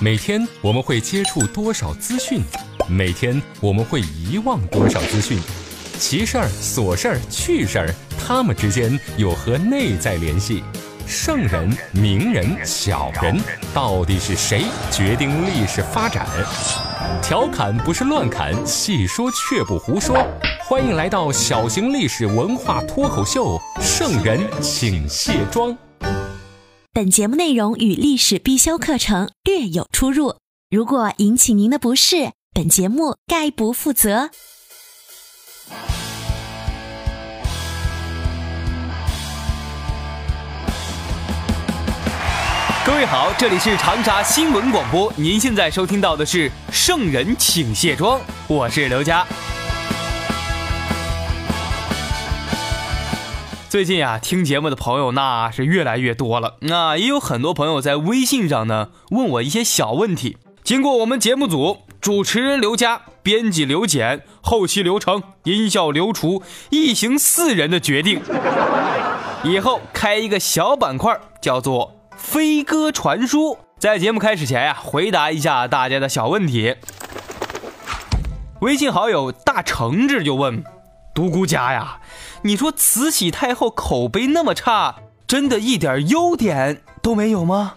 每天我们会接触多少资讯？每天我们会遗忘多少资讯？奇事儿、琐事儿、趣事儿，他们之间有何内在联系？圣人、名人、小人，到底是谁决定历史发展？调侃不是乱侃，细说却不胡说。欢迎来到小型历史文化脱口秀《圣人请卸妆》。本节目内容与历史必修课程略有出入，如果引起您的不适，本节目概不负责。各位好，这里是长沙新闻广播，您现在收听到的是《圣人请卸妆》，我是刘佳。最近啊，听节目的朋友那是越来越多了。那也有很多朋友在微信上呢问我一些小问题。经过我们节目组主持人刘佳、编辑刘简、后期刘成、音效刘厨一行四人的决定，以后开一个小板块，叫做“飞鸽传书”。在节目开始前呀，回答一下大家的小问题。微信好友大橙子就问。独孤家呀，你说慈禧太后口碑那么差，真的一点优点都没有吗？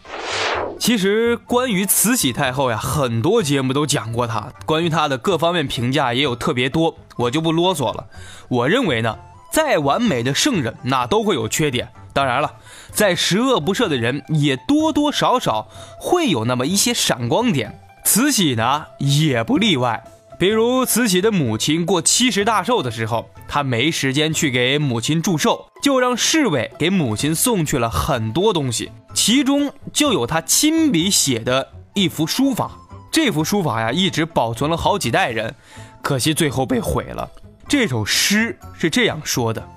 其实关于慈禧太后呀，很多节目都讲过她，关于她的各方面评价也有特别多，我就不啰嗦了。我认为呢，再完美的圣人那都会有缺点，当然了，在十恶不赦的人也多多少少会有那么一些闪光点，慈禧呢也不例外。比如慈禧的母亲过七十大寿的时候，她没时间去给母亲祝寿，就让侍卫给母亲送去了很多东西，其中就有她亲笔写的一幅书法。这幅书法呀，一直保存了好几代人，可惜最后被毁了。这首诗是这样说的：“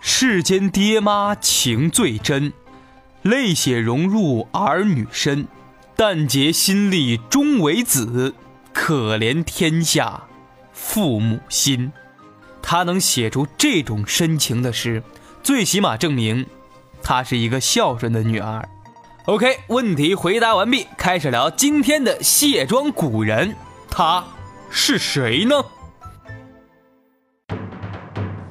世间爹妈情最真，泪血融入儿女身，但结心力终为子。”可怜天下父母心，他能写出这种深情的诗，最起码证明她是一个孝顺的女儿。OK，问题回答完毕，开始聊今天的卸妆古人，他是谁呢？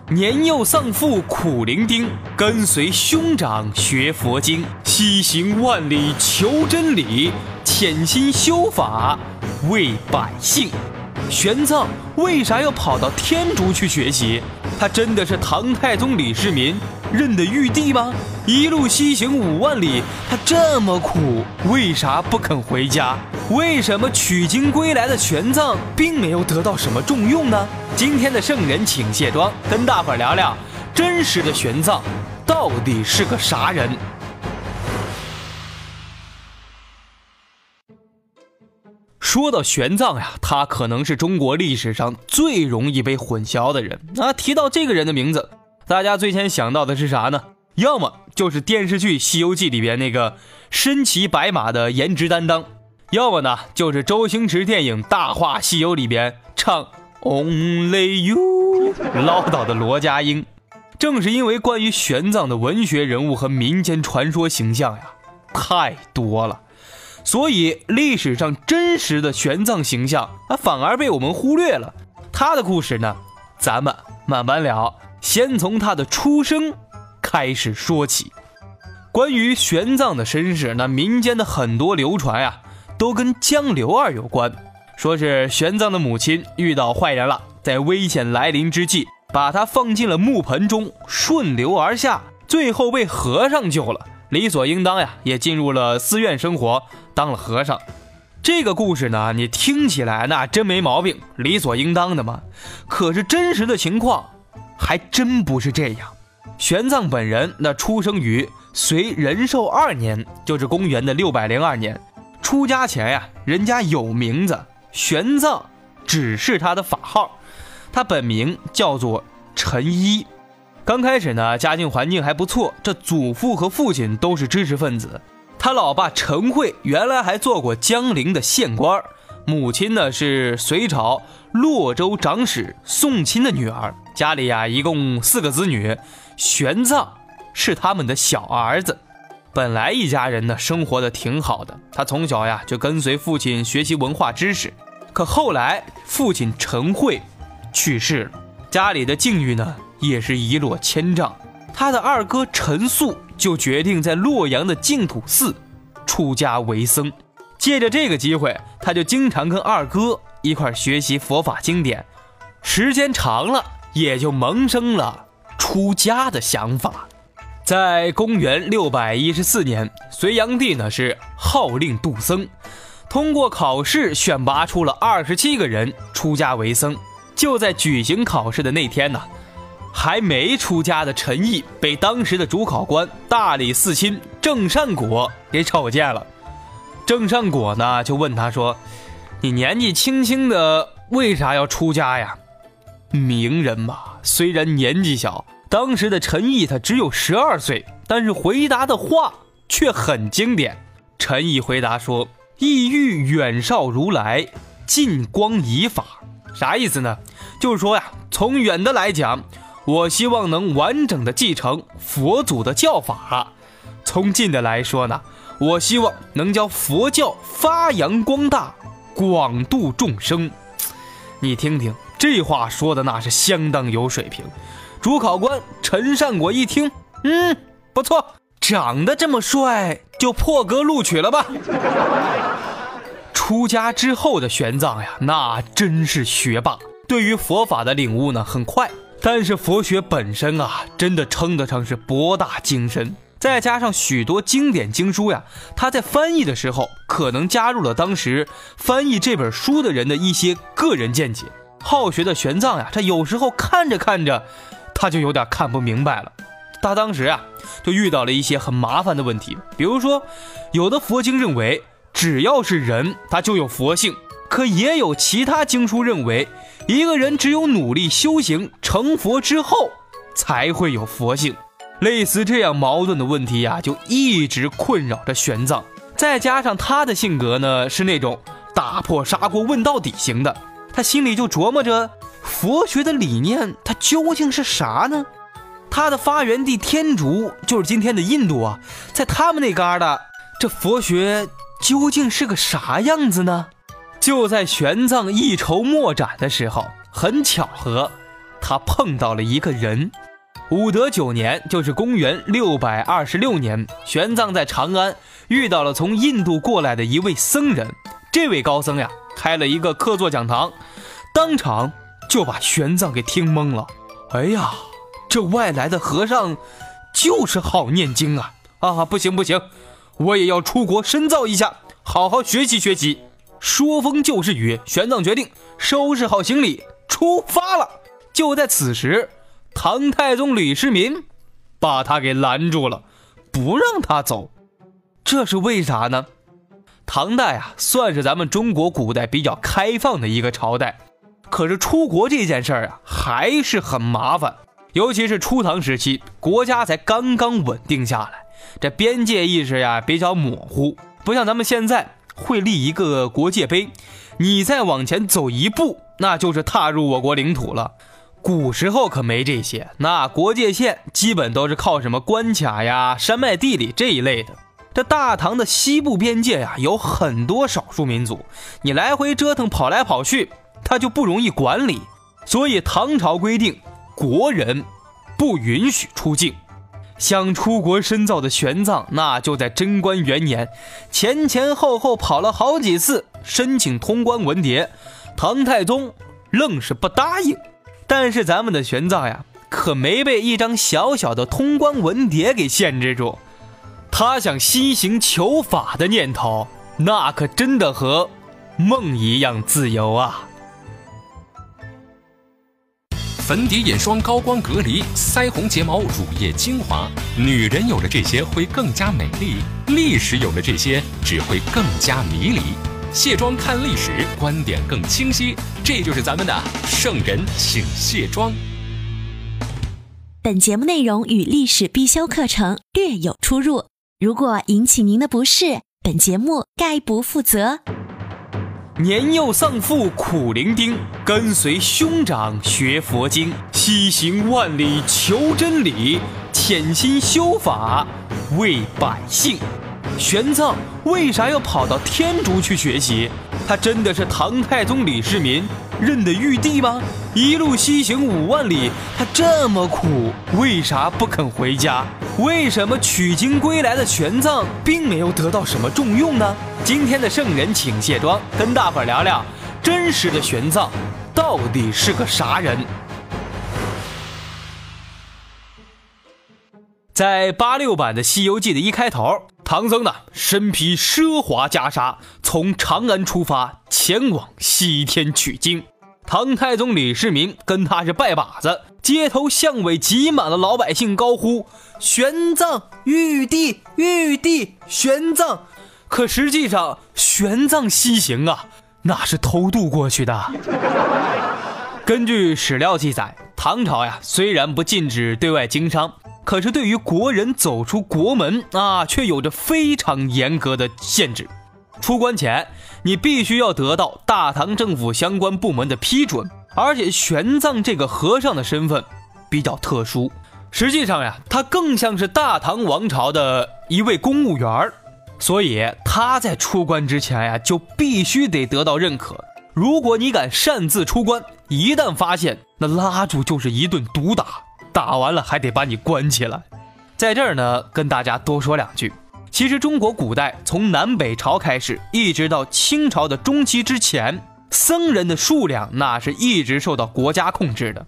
年幼丧父苦伶仃，跟随兄长学佛经，西行万里求真理，潜心修法。为百姓，玄奘为啥要跑到天竺去学习？他真的是唐太宗李世民认的玉帝吗？一路西行五万里，他这么苦，为啥不肯回家？为什么取经归来的玄奘并没有得到什么重用呢？今天的圣人请卸妆，跟大伙儿聊聊真实的玄奘到底是个啥人。说到玄奘呀，他可能是中国历史上最容易被混淆的人。那提到这个人的名字，大家最先想到的是啥呢？要么就是电视剧《西游记》里边那个身骑白马的颜值担当，要么呢就是周星驰电影《大话西游》里边唱 Only You 唠叨的罗家英。正是因为关于玄奘的文学人物和民间传说形象呀，太多了。所以历史上真实的玄奘形象啊，反而被我们忽略了。他的故事呢，咱们慢慢聊。先从他的出生开始说起。关于玄奘的身世，那民间的很多流传呀，都跟江流儿有关。说是玄奘的母亲遇到坏人了，在危险来临之际，把他放进了木盆中，顺流而下，最后被和尚救了。理所应当呀，也进入了寺院生活，当了和尚。这个故事呢，你听起来那真没毛病，理所应当的嘛。可是真实的情况还真不是这样。玄奘本人那出生于隋仁寿二年，就是公元的六百零二年。出家前呀，人家有名字，玄奘只是他的法号，他本名叫做陈一。刚开始呢，家境环境还不错，这祖父和父亲都是知识分子。他老爸陈慧原来还做过江陵的县官，母亲呢是隋朝洛州长史宋钦的女儿。家里呀一共四个子女，玄奘是他们的小儿子。本来一家人呢生活的挺好的，他从小呀就跟随父亲学习文化知识。可后来父亲陈慧去世了，家里的境遇呢也是一落千丈。他的二哥陈素就决定在洛阳的净土寺出家为僧。借着这个机会，他就经常跟二哥一块学习佛法经典。时间长了，也就萌生了出家的想法。在公元六百一十四年，隋炀帝呢是号令度僧，通过考试选拔出了二十七个人出家为僧。就在举行考试的那天呢，还没出家的陈毅被当时的主考官大理寺卿郑善果给瞅见了。郑善果呢就问他说：“你年纪轻轻的，为啥要出家呀？”名人嘛，虽然年纪小。当时的陈毅他只有十二岁，但是回答的话却很经典。陈毅回答说：“意欲远绍如来，近光以法。”啥意思呢？就是说呀，从远的来讲，我希望能完整的继承佛祖的教法；从近的来说呢，我希望能将佛教发扬光大，广度众生。你听听，这话说的那是相当有水平。主考官陈善果一听，嗯，不错，长得这么帅，就破格录取了吧。出家之后的玄奘呀，那真是学霸，对于佛法的领悟呢很快。但是佛学本身啊，真的称得上是博大精深，再加上许多经典经书呀，他在翻译的时候可能加入了当时翻译这本书的人的一些个人见解。好学的玄奘呀，他有时候看着看着。他就有点看不明白了，他当时啊就遇到了一些很麻烦的问题，比如说，有的佛经认为只要是人他就有佛性，可也有其他经书认为一个人只有努力修行成佛之后才会有佛性。类似这样矛盾的问题呀，就一直困扰着玄奘。再加上他的性格呢是那种打破砂锅问到底型的，他心里就琢磨着。佛学的理念，它究竟是啥呢？它的发源地天竺就是今天的印度啊，在他们那旮瘩，这佛学究竟是个啥样子呢？就在玄奘一筹莫展的时候，很巧合，他碰到了一个人。武德九年，就是公元六百二十六年，玄奘在长安遇到了从印度过来的一位僧人。这位高僧呀，开了一个客座讲堂，当场。就把玄奘给听懵了。哎呀，这外来的和尚就是好念经啊！啊，不行不行，我也要出国深造一下，好好学习学习。说风就是雨，玄奘决定收拾好行李出发了。就在此时，唐太宗李世民把他给拦住了，不让他走。这是为啥呢？唐代啊，算是咱们中国古代比较开放的一个朝代。可是出国这件事儿啊，还是很麻烦，尤其是初唐时期，国家才刚刚稳定下来，这边界意识呀比较模糊，不像咱们现在会立一个国界碑，你再往前走一步，那就是踏入我国领土了。古时候可没这些，那国界线基本都是靠什么关卡呀、山脉地理这一类的。这大唐的西部边界呀，有很多少数民族，你来回折腾跑来跑去。他就不容易管理，所以唐朝规定国人不允许出境。想出国深造的玄奘，那就在贞观元年前前后后跑了好几次申请通关文牒，唐太宗愣是不答应。但是咱们的玄奘呀，可没被一张小小的通关文牒给限制住，他想西行求法的念头，那可真的和梦一样自由啊！粉底、眼霜、高光隔离、腮红、睫毛、乳液、精华，女人有了这些会更加美丽，历史有了这些只会更加迷离。卸妆看历史，观点更清晰，这就是咱们的圣人请卸妆。本节目内容与历史必修课程略有出入，如果引起您的不适，本节目概不负责。年幼丧父苦伶仃，跟随兄长学佛经。西行万里求真理，潜心修法为百姓。玄奘为啥要跑到天竺去学习？他真的是唐太宗李世民认得玉帝吗？一路西行五万里，他这么苦，为啥不肯回家？为什么取经归来的玄奘并没有得到什么重用呢？今天的圣人请卸妆，跟大伙聊聊真实的玄奘到底是个啥人？在八六版的《西游记》的一开头，唐僧呢身披奢华袈裟，从长安出发，前往西天取经。唐太宗李世民跟他是拜把子，街头巷尾挤满了老百姓，高呼“玄奘玉帝，玉帝，玄奘”。可实际上，玄奘西行啊，那是偷渡过去的。根据史料记载，唐朝呀虽然不禁止对外经商。可是，对于国人走出国门啊，却有着非常严格的限制。出关前，你必须要得到大唐政府相关部门的批准。而且，玄奘这个和尚的身份比较特殊，实际上呀，他更像是大唐王朝的一位公务员所以他在出关之前呀，就必须得得到认可。如果你敢擅自出关，一旦发现，那拉住就是一顿毒打。打完了还得把你关起来，在这儿呢，跟大家多说两句。其实中国古代从南北朝开始，一直到清朝的中期之前，僧人的数量那是一直受到国家控制的。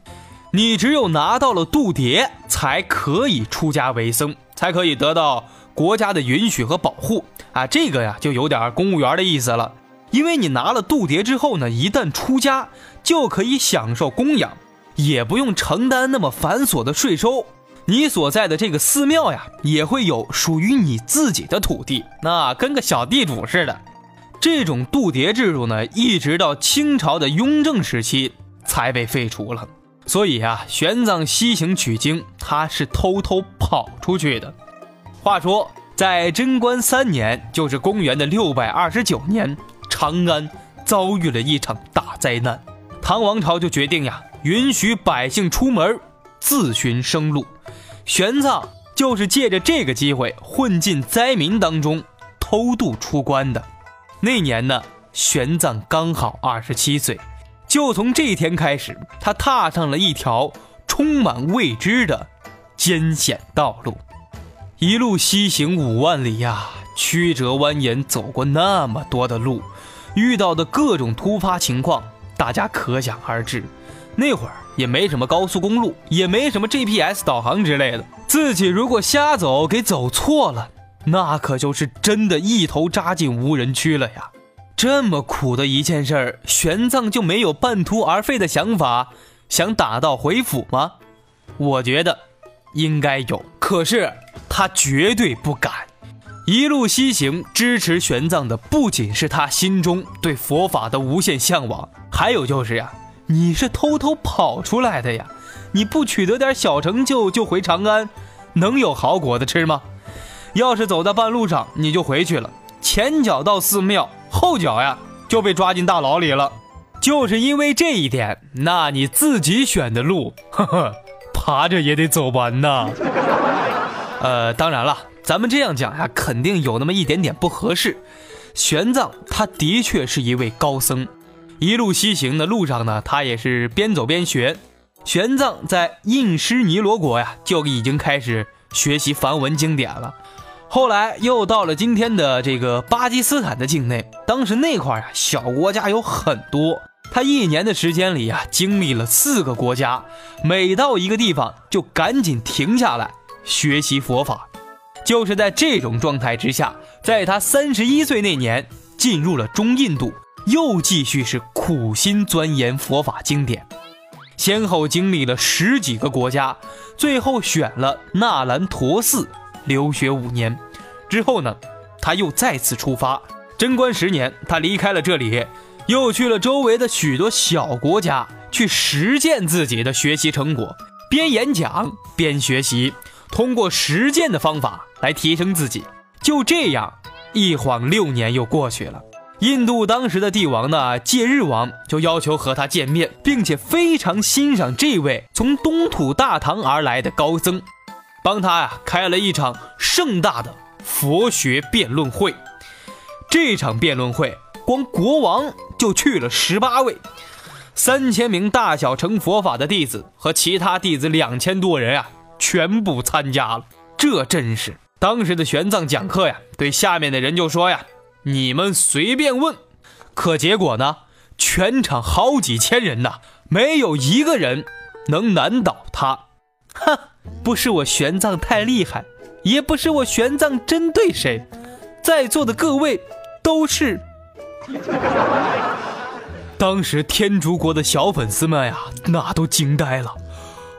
你只有拿到了度牒，才可以出家为僧，才可以得到国家的允许和保护啊。这个呀，就有点公务员的意思了。因为你拿了度牒之后呢，一旦出家，就可以享受供养。也不用承担那么繁琐的税收，你所在的这个寺庙呀，也会有属于你自己的土地，那跟个小地主似的。这种度牒制度呢，一直到清朝的雍正时期才被废除了。所以啊，玄奘西行取经，他是偷偷跑出去的。话说，在贞观三年，就是公元的六百二十九年，长安遭遇了一场大灾难，唐王朝就决定呀。允许百姓出门自寻生路，玄奘就是借着这个机会混进灾民当中偷渡出关的。那年呢，玄奘刚好二十七岁，就从这天开始，他踏上了一条充满未知的艰险道路。一路西行五万里呀，曲折蜿蜒，走过那么多的路，遇到的各种突发情况，大家可想而知。那会儿也没什么高速公路，也没什么 GPS 导航之类的。自己如果瞎走，给走错了，那可就是真的一头扎进无人区了呀！这么苦的一件事儿，玄奘就没有半途而废的想法，想打道回府吗？我觉得应该有，可是他绝对不敢。一路西行，支持玄奘的不仅是他心中对佛法的无限向往，还有就是呀。你是偷偷跑出来的呀？你不取得点小成就就回长安，能有好果子吃吗？要是走到半路上你就回去了，前脚到寺庙，后脚呀就被抓进大牢里了。就是因为这一点，那你自己选的路，呵呵，爬着也得走完呐。呃，当然了，咱们这样讲呀，肯定有那么一点点不合适。玄奘他的确是一位高僧。一路西行的路上呢，他也是边走边学。玄奘在印施尼罗国呀，就已经开始学习梵文经典了。后来又到了今天的这个巴基斯坦的境内，当时那块啊，小国家有很多。他一年的时间里呀，经历了四个国家，每到一个地方就赶紧停下来学习佛法。就是在这种状态之下，在他三十一岁那年，进入了中印度。又继续是苦心钻研佛法经典，先后经历了十几个国家，最后选了纳兰陀寺留学五年。之后呢，他又再次出发。贞观十年，他离开了这里，又去了周围的许多小国家，去实践自己的学习成果，边演讲边学习，通过实践的方法来提升自己。就这样，一晃六年又过去了。印度当时的帝王呢，戒日王就要求和他见面，并且非常欣赏这位从东土大唐而来的高僧，帮他呀开了一场盛大的佛学辩论会。这场辩论会，光国王就去了十八位，三千名大小乘佛法的弟子和其他弟子两千多人啊，全部参加了。这真是当时的玄奘讲课呀，对下面的人就说呀。你们随便问，可结果呢？全场好几千人呐，没有一个人能难倒他。哼，不是我玄奘太厉害，也不是我玄奘针对谁，在座的各位都是。当时天竺国的小粉丝们呀，那都惊呆了。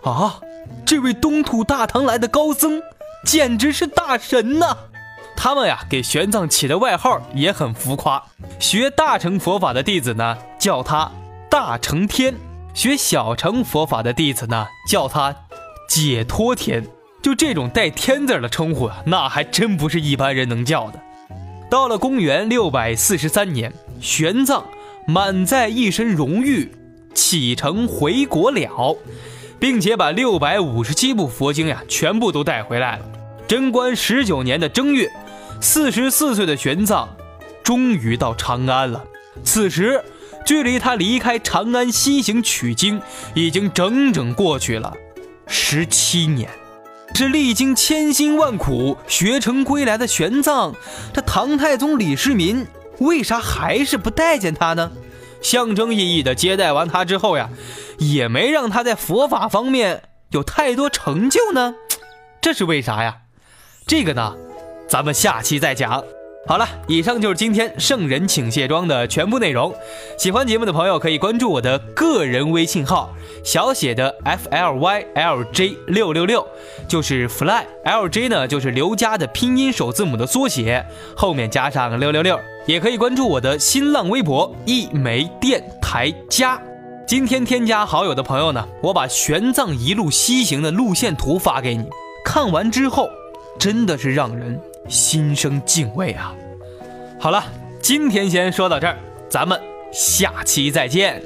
啊，这位东土大唐来的高僧，简直是大神呐！他们呀，给玄奘起的外号也很浮夸。学大乘佛法的弟子呢，叫他大乘天；学小乘佛法的弟子呢，叫他解脱天。就这种带“天”字的称呼啊，那还真不是一般人能叫的。到了公元六百四十三年，玄奘满载一身荣誉，启程回国了，并且把六百五十七部佛经呀，全部都带回来了。贞观十九年的正月。四十四岁的玄奘，终于到长安了。此时，距离他离开长安西行取经，已经整整过去了十七年。这历经千辛万苦学成归来的玄奘，这唐太宗李世民为啥还是不待见他呢？象征意义的接待完他之后呀，也没让他在佛法方面有太多成就呢？这是为啥呀？这个呢？咱们下期再讲。好了，以上就是今天圣人请卸妆的全部内容。喜欢节目的朋友可以关注我的个人微信号，小写的 f l y l j 六六六，就是 fly l j 呢，就是刘佳的拼音首字母的缩写，后面加上六六六。也可以关注我的新浪微博一枚电台加。今天添加好友的朋友呢，我把玄奘一路西行的路线图发给你，看完之后真的是让人。心生敬畏啊！好了，今天先说到这儿，咱们下期再见。